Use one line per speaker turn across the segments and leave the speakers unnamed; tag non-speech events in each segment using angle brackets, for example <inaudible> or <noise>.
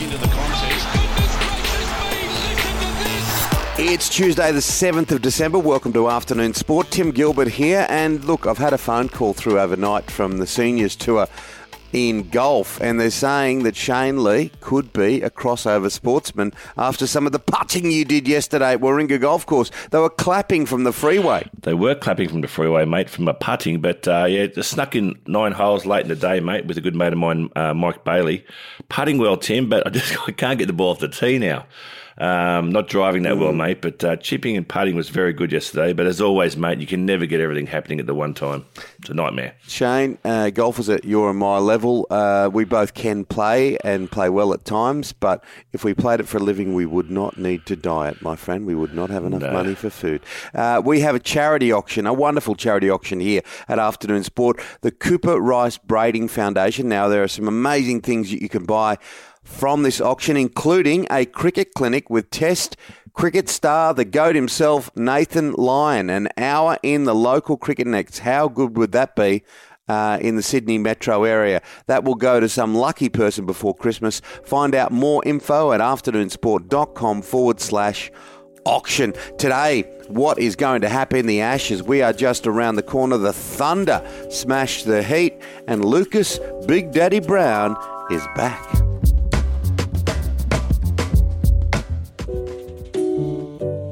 into the contest.
It's Tuesday, the 7th of December. Welcome to Afternoon Sport. Tim Gilbert here. And look, I've had a phone call through overnight from the seniors tour in golf, and they're saying that Shane Lee could be a crossover sportsman after some of the putting you did yesterday at Warringah Golf Course. They were clapping from the freeway.
They were clapping from the freeway, mate, from a putting, but uh, yeah, just snuck in nine holes late in the day, mate, with a good mate of mine, uh, Mike Bailey. Putting well, Tim, but I just <laughs> I can't get the ball off the tee now. Um, not driving that well, mate, but uh, chipping and putting was very good yesterday. But as always, mate, you can never get everything happening at the one time. It's a nightmare.
Shane, uh, golf is at your and my level. Uh, we both can play and play well at times, but if we played it for a living, we would not need to diet, my friend. We would not have enough
No.
money for food. Uh, we have a charity auction, a wonderful charity auction here at Afternoon Sport, the Cooper Rice Brading Foundation. Now, there are some amazing things that you can buy from this auction, including a cricket clinic with Test cricket star, the GOAT himself, Nathan Lyon, an hour in the local cricket nets. How good would that be? Uh, in the Sydney metro area. That will go to some lucky person before Christmas. Find out more info at afternoonsport.com forward slash auction. Today, what is going to happen? in The Ashes, we are just around the corner. The Thunder smash the Heat, and Lucas Big Daddy Browne is back.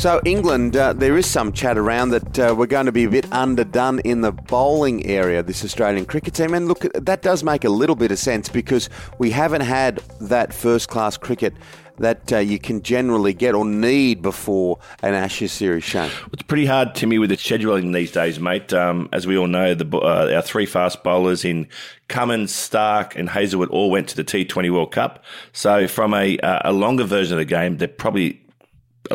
So, England, uh, there is some chat around that uh, we're going to be a bit underdone in the bowling area, this Australian cricket team. And look, that does make a little bit of sense because we haven't had that first class cricket that uh, you can generally get or need before an Ashes series, Shane.
It's pretty hard, Timmy, with the scheduling these days, mate. Um, as we all know, the, uh, our three fast bowlers in Cummins, Starc, and Hazlewood all went to the T20 World Cup. So, from a, uh, a longer version of the game, they're probably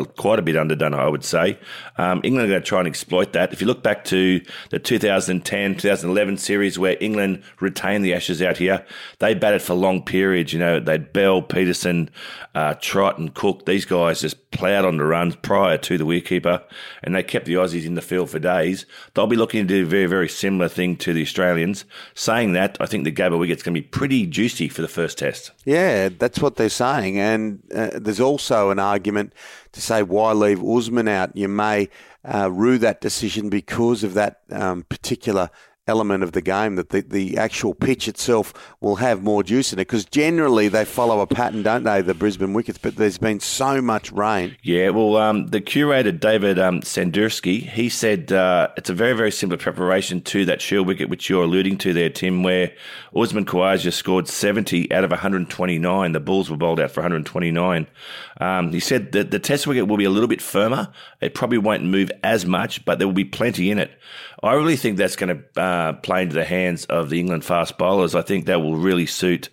quite a bit underdone, I would say. Um, England are going to try and exploit that. If you look back to the 2010 2011 series where England retained the Ashes out here, they batted for long periods. You know, they'd Bell, Pietersen, uh, Trott, and Cook. These guys just ploughed on the runs prior to the wicketkeeper, and they kept the Aussies in the field for days. They'll be looking to do a very, very similar thing to the Australians. Saying that, I think the Gabba wicket's going to be pretty juicy for the first test.
Yeah, that's what they're saying. And uh, there's also an argument to say why leave Usman out. You may uh, rue that decision because of that um, particular element of the game that the, the actual pitch itself will have more juice in it because generally they follow a pattern don't they the Brisbane wickets but there's been so much rain
Yeah, well, um, the curator David um, Sandurski, he said uh, it's a very, very similar preparation to that Shield wicket which you're alluding to there, Tim, where Usman Khawaja scored 70 out of 129. The Bulls were bowled out for 129. Um, he said that the Test wicket will be a little bit firmer. It probably won't move as much, but there will be plenty in it. I really think that's going to uh, play into the hands of the England fast bowlers. I think that will really suit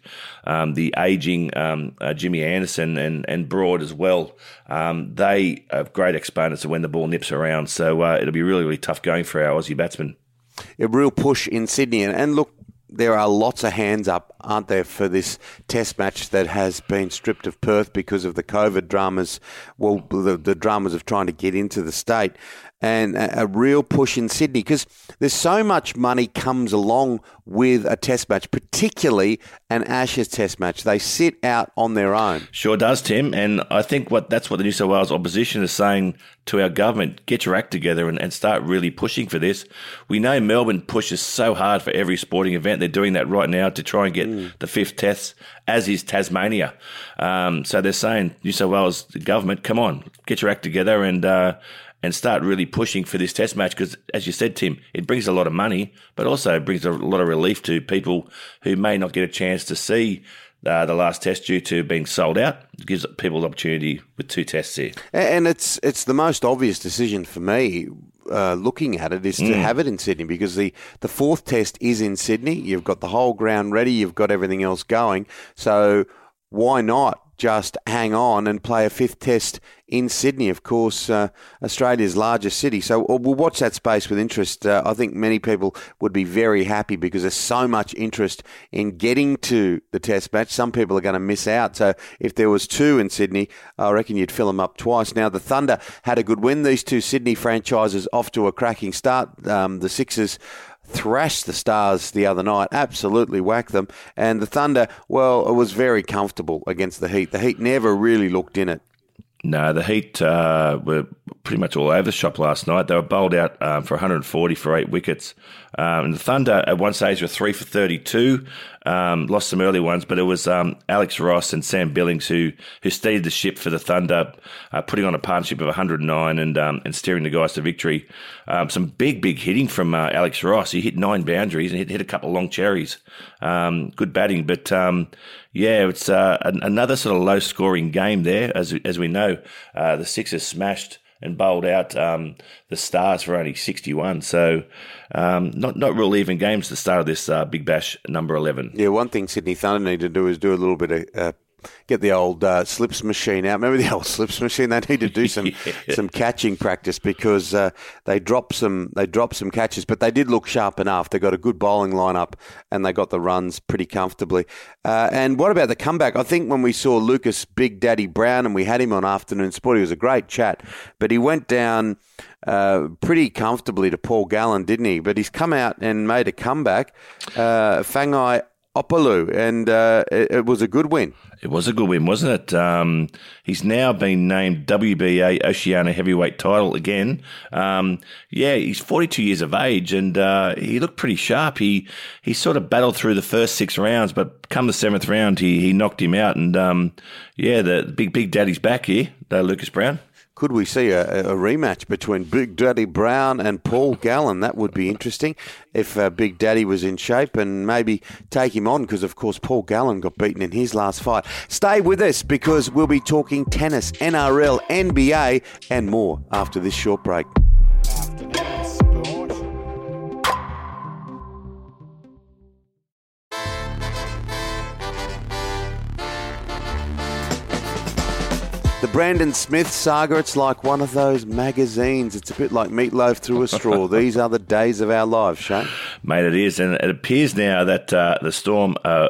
um, the aging um, uh, Jimmy Anderson and, and Broad as well. Um, they are great exponents of when the ball nips around, so uh, it'll be really, really tough going for our Aussie batsmen.
a real push in Sydney. And, and look, there are lots of hands up, aren't there, for this test match that has been stripped of Perth because of the COVID dramas, well, the, the dramas of trying to get into the state. And a, a real push in Sydney because there's so much money comes along with a test match, particularly an Ashes test match. They sit out on their own.
Sure does, Tim. And I think what that's what the New South Wales opposition is saying to our government: get your act together and, and start really pushing for this. We know Melbourne pushes so hard for every sporting event; they're doing that right now to try and get the fifth test, as is Tasmania. Um, so they're saying New South Wales the government, come on, get your act together and. Uh, and start really pushing for this test match because, as you said, Tim, it brings a lot of money, but also brings a lot of relief to people who may not get a chance to see uh, the last test due to being sold out. It gives people the opportunity with two tests here.
And it's it's the most obvious decision for me. Uh, looking at it is to mm. have it in Sydney because the, the fourth test is in Sydney. You've got the whole ground ready. You've got everything else going. So why not just hang on and play a fifth test in Sydney, of course, uh, Australia's largest city. So we'll watch that space with interest. Uh, I think many people would be very happy because there's so much interest in getting to the test match. Some people are going to miss out. So if there was two in Sydney, I reckon you'd fill them up twice. Now, the Thunder had a good win. These two Sydney franchises off to a cracking start. Um, the Sixers thrashed the Stars the other night, absolutely whacked them. And the Thunder, well, it was very comfortable against the Heat. The Heat never really looked in it.
No, the Heat uh, were pretty much all over the shop last night. They were bowled out um, for 140 for eight wickets. Um, and the Thunder at one stage were three for 32. Um, lost some early ones, but it was um, Alex Ross and Sam Billings who who steered the ship for the Thunder, uh, putting on a partnership of 109 and um, and steering the guys to victory. Um, some big big hitting from uh, Alex Ross. He hit nine boundaries and hit, hit a couple of long cherries. Um, good batting, but um, yeah, it's uh, another sort of low scoring game there. As as we know, uh, the Sixers smashed and bowled out um, the Stars for only 61. So um, not not real even games at the start of this uh, Big Bash number 11.
Yeah, one thing Sydney Thunder need to do is do a little bit of uh, get the old uh, slips machine out. Remember the old <laughs> slips machine? They need to do some <laughs> yeah. some catching practice because uh, they dropped some they dropped some catches, but they did look sharp enough. They got a good bowling lineup and they got the runs pretty comfortably. Uh, and what about the comeback? I think when we saw Lucas Big Daddy Browne and we had him on afternoon sport, he was a great chat, but he went down. Uh, pretty comfortably to Paul Gallen, didn't he? But he's come out and made a comeback. Uh, Faiga Opelu, and uh, it, it, was a good win.
It was a good win, wasn't it? Um, he's now been named WBA Oceania heavyweight title again. Um, yeah, he's 42 years of age, and uh, he looked pretty sharp. He he sort of battled through the first six rounds, but come the seventh round, he he knocked him out. And um, yeah, the big big daddy's back here, uh, Lucas Browne.
Could we see a, a, rematch between Big Daddy Browne and Paul Gallen? That would be interesting if uh, Big Daddy was in shape and maybe take him on because, of course, Paul Gallen got beaten in his last fight. Stay with us because we'll be talking tennis, NRL, NBA, and more after this short break. The Brandon Smith saga, it's like one of those magazines. It's a bit like meatloaf through a straw. <laughs> These are the days of our lives, Shane.
Mate, it is. And it appears now that uh, the Storm, uh,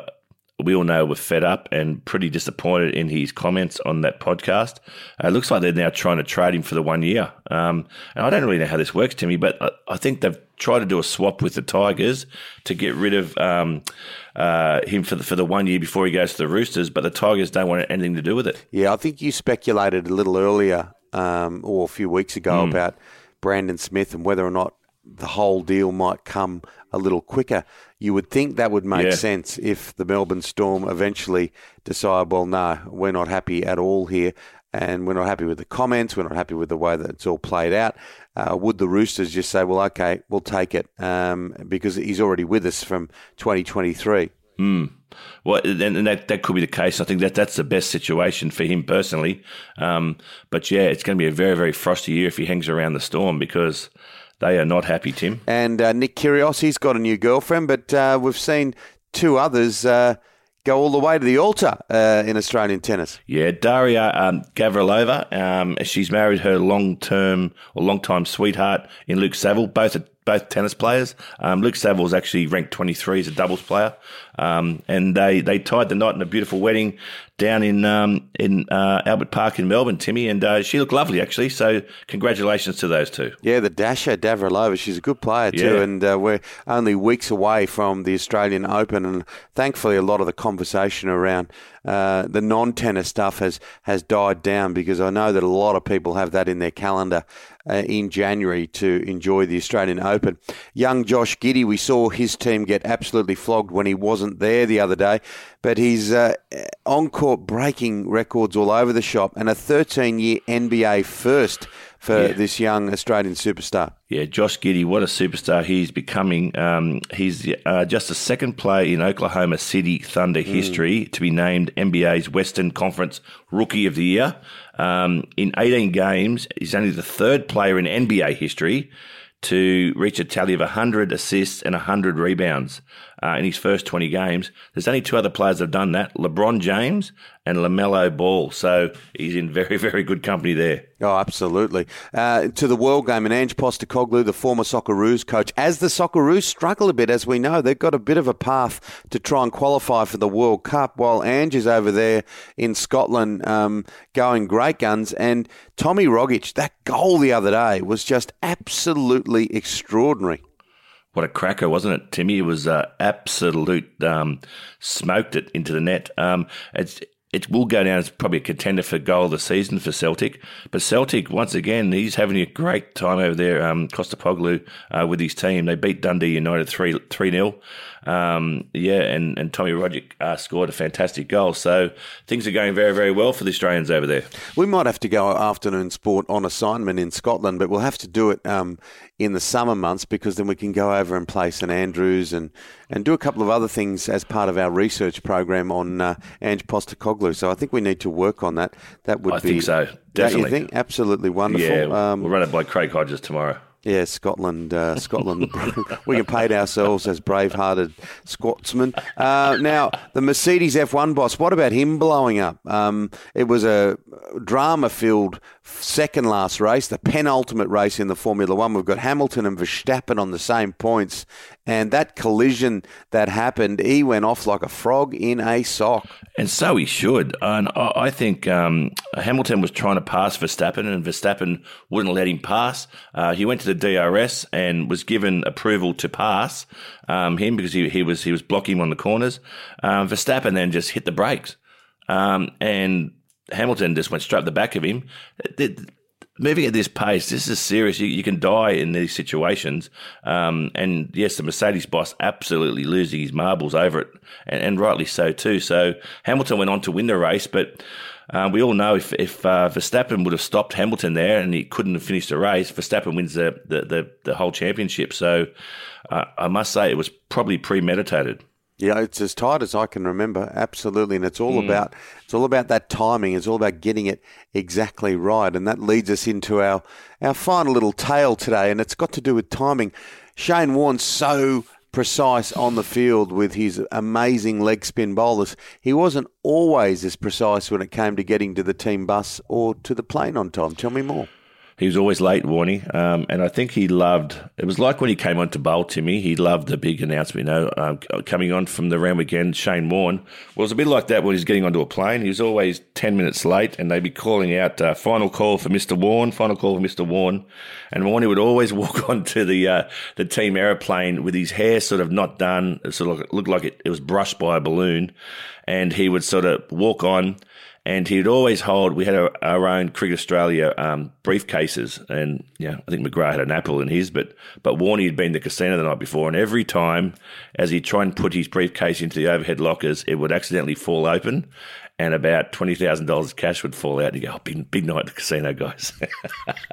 we all know, were fed up and pretty disappointed in his comments on that podcast. Uh, it looks like they're now trying to trade him for the one year. Um, and I don't really know how this works, Timmy, but I, I think they've tried to do a swap with the Tigers to get rid of. Um, uh, him for the, for the one year before he goes to the Roosters, but the Tigers don't want anything to do with it.
Yeah, I think you speculated a little earlier um, or a few weeks ago mm. about Brandon Smith and whether or not the whole deal might come a little quicker. You would think that would make yeah. sense if the Melbourne Storm eventually decide, well, no, we're not happy at all here, and we're not happy with the comments, we're not happy with the way that it's all played out. Uh, would the Roosters just say, well, okay, we'll take it um, because he's already with us from 2023?
Hmm. Well, and that that could be the case. I think that that's the best situation for him personally. Um, but yeah, it's going to be a very very frosty year if he hangs around the storm because they are not happy, Tim.
And uh, Nick Kyrgios, he's got a new girlfriend, but uh, we've seen two others uh, go all the way to the altar uh, in Australian tennis.
Yeah, Daria um, Gavrilova. Um, she's married her long-term or long-time sweetheart in Luke Saville. Both are both tennis players. Um, Luke Saville is actually ranked 23 as a doubles player, um, and they they tied the knot in a beautiful wedding down in um, in uh, Albert Park in Melbourne, Timmy, and uh, she looked lovely actually. So congratulations to those two.
Yeah, the Dasha Gavrilova, she's a good player too, yeah. and uh, we're only weeks away from the Australian Open, and thankfully a lot of the conversation around uh, the non-tennis stuff has has died down because I know that a lot of people have that in their calendar uh, in January to enjoy the Australian Open. Young Josh Giddey, we saw his team get absolutely flogged when he wasn't there the other day, but his uh, on court breaking records all over the shop and a 13 year NBA first for
Yeah.
this young Australian superstar.
Yeah, Josh Giddey, what a superstar he's becoming. Um, he's uh, just the second player in Oklahoma City Thunder history to be named NBA's Western Conference Rookie of the Year. Um, in 18 games, he's only the third player in NBA history to reach a tally of 100 assists and 100 rebounds uh, in his first 20 games. There's only two other players that have done that LeBron James and LaMelo Ball. So he's in very, very good company there.
Oh, absolutely. Uh, to the World Game, and Ange Postecoglou, the former Socceroos coach, as the Socceroos struggle a bit, as we know, they've got a bit of a path to try and qualify for the World Cup, while Ange is over there in Scotland um, going great guns. And Tommy Rogic, that goal the other day was just absolutely extraordinary.
What a cracker, wasn't it, Timmy? It was uh, absolute um, smoked it into the net. Um, it's it will go down as probably a contender for goal of the season for Celtic. But Celtic, once again, he's having a great time over there. Um, Postecoglou uh, with his team, they beat Dundee United three three 0 um, Yeah, and and Tommy Rogic uh, scored a fantastic goal. So things are going very very well for the Australians over there.
We might have to go afternoon sport on assignment in Scotland, but we'll have to do it um, in the summer months because then we can go over and play St Andrews and, and do a couple of other things as part of our research program on uh, Ange Postecoglou. So I think we need to work on that. That would
I
be
think so, definitely.
think? Absolutely wonderful.
Yeah,
Um,
we'll run it by Craig Hodges tomorrow.
yeah, Scotland, uh, Scotland. <laughs> we can paint ourselves as brave-hearted Scotsmen. Uh, now, the Mercedes F1 boss. What about him blowing up? Um, it was a drama-filled second last race, the penultimate race in the Formula One. We've got Hamilton and Verstappen on the same points, and that collision that happened, he went off like a frog in a sock.
And so he should. And I think um, Hamilton was trying to pass Verstappen, and Verstappen wouldn't let him pass. Uh, he went to the DRS and was given approval to pass um, him because he, he was he was blocking him on the corners. Um, Verstappen then just hit the brakes, um, and Hamilton just went straight up the back of him. It- it- moving at this pace, this is serious. You, you can die in these situations. Um, and yes, the Mercedes boss absolutely losing his marbles over it, and, and rightly so too. So Hamilton went on to win the race, but uh, we all know if, if uh, Verstappen would have stopped Hamilton there and he couldn't have finished the race, Verstappen wins the, the, the, the whole championship. So uh, I must say it was probably premeditated.
Yeah, it's as tight as I can remember, absolutely, and it's all hmm. about it's all about that timing. It's all about getting it exactly right, and that leads us into our our final little tale today, and it's got to do with timing. Shane Warne's so precise on the field with his amazing leg spin bowlers. He wasn't always as precise when it came to getting to the team bus or to the plane on time. Tell me more.
He was always late, Warney, um, and I think he loved. It was like when he came on to bowl Timmy. He loved the big announcement. You know, um, coming on from the Randwick end, Shane Warne. Well, it was a bit like that when he's getting onto a plane. He was always ten minutes late, and they'd be calling out uh, "final call for Mister Warne," "final call for Mister Warne," and Warney would always <laughs> walk onto the uh, the team aeroplane with his hair sort of not done. It sort of looked like it, it was brushed by a balloon, and he would sort of walk on and he'd always hold. We had our, our own Cricket Australia um, briefcases, and yeah, I think McGrath had an apple in his, but but Warney had been to the casino the night before, and every time as he'd try and put his briefcase into the overhead lockers, it would accidentally fall open, and about twenty thousand dollars cash would fall out. And you go, oh, big, big night at the casino, guys. <laughs>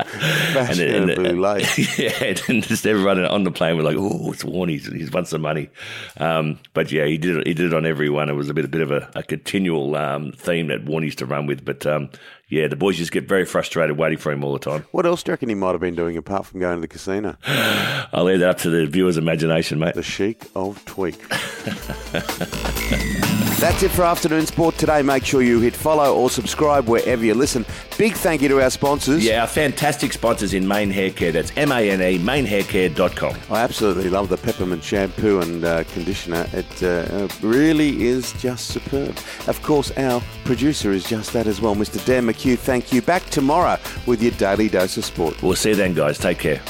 Fashionably late. <laughs>
yeah, and just everyone on the plane were like, "Oh, it's Warney. He's, he's won some money." Um, but yeah, he did it. He did it on everyone. It was a bit, a bit of a, a continual um, theme that Warney used to run with. But um, yeah, the boys just get very frustrated waiting for him all the time.
What else do you reckon he might have been doing apart from going to the casino? <sighs>
I'll leave that up to the viewer's imagination, mate.
The Sheik of Tweak. <laughs> That's it for Afternoon Sport today. Make sure you hit follow or subscribe wherever you listen. Big thank you to our sponsors.
Yeah, our fantastic sponsors in Mane Hair Care. That's M A N E, manehaircare.com.
I absolutely love the peppermint shampoo and uh, conditioner. It uh, really is just superb. Of course, our producer is just that as well, Mr. Dan McHugh. Thank you. Back tomorrow with your daily dose of sport.
We'll see you then, guys. Take care.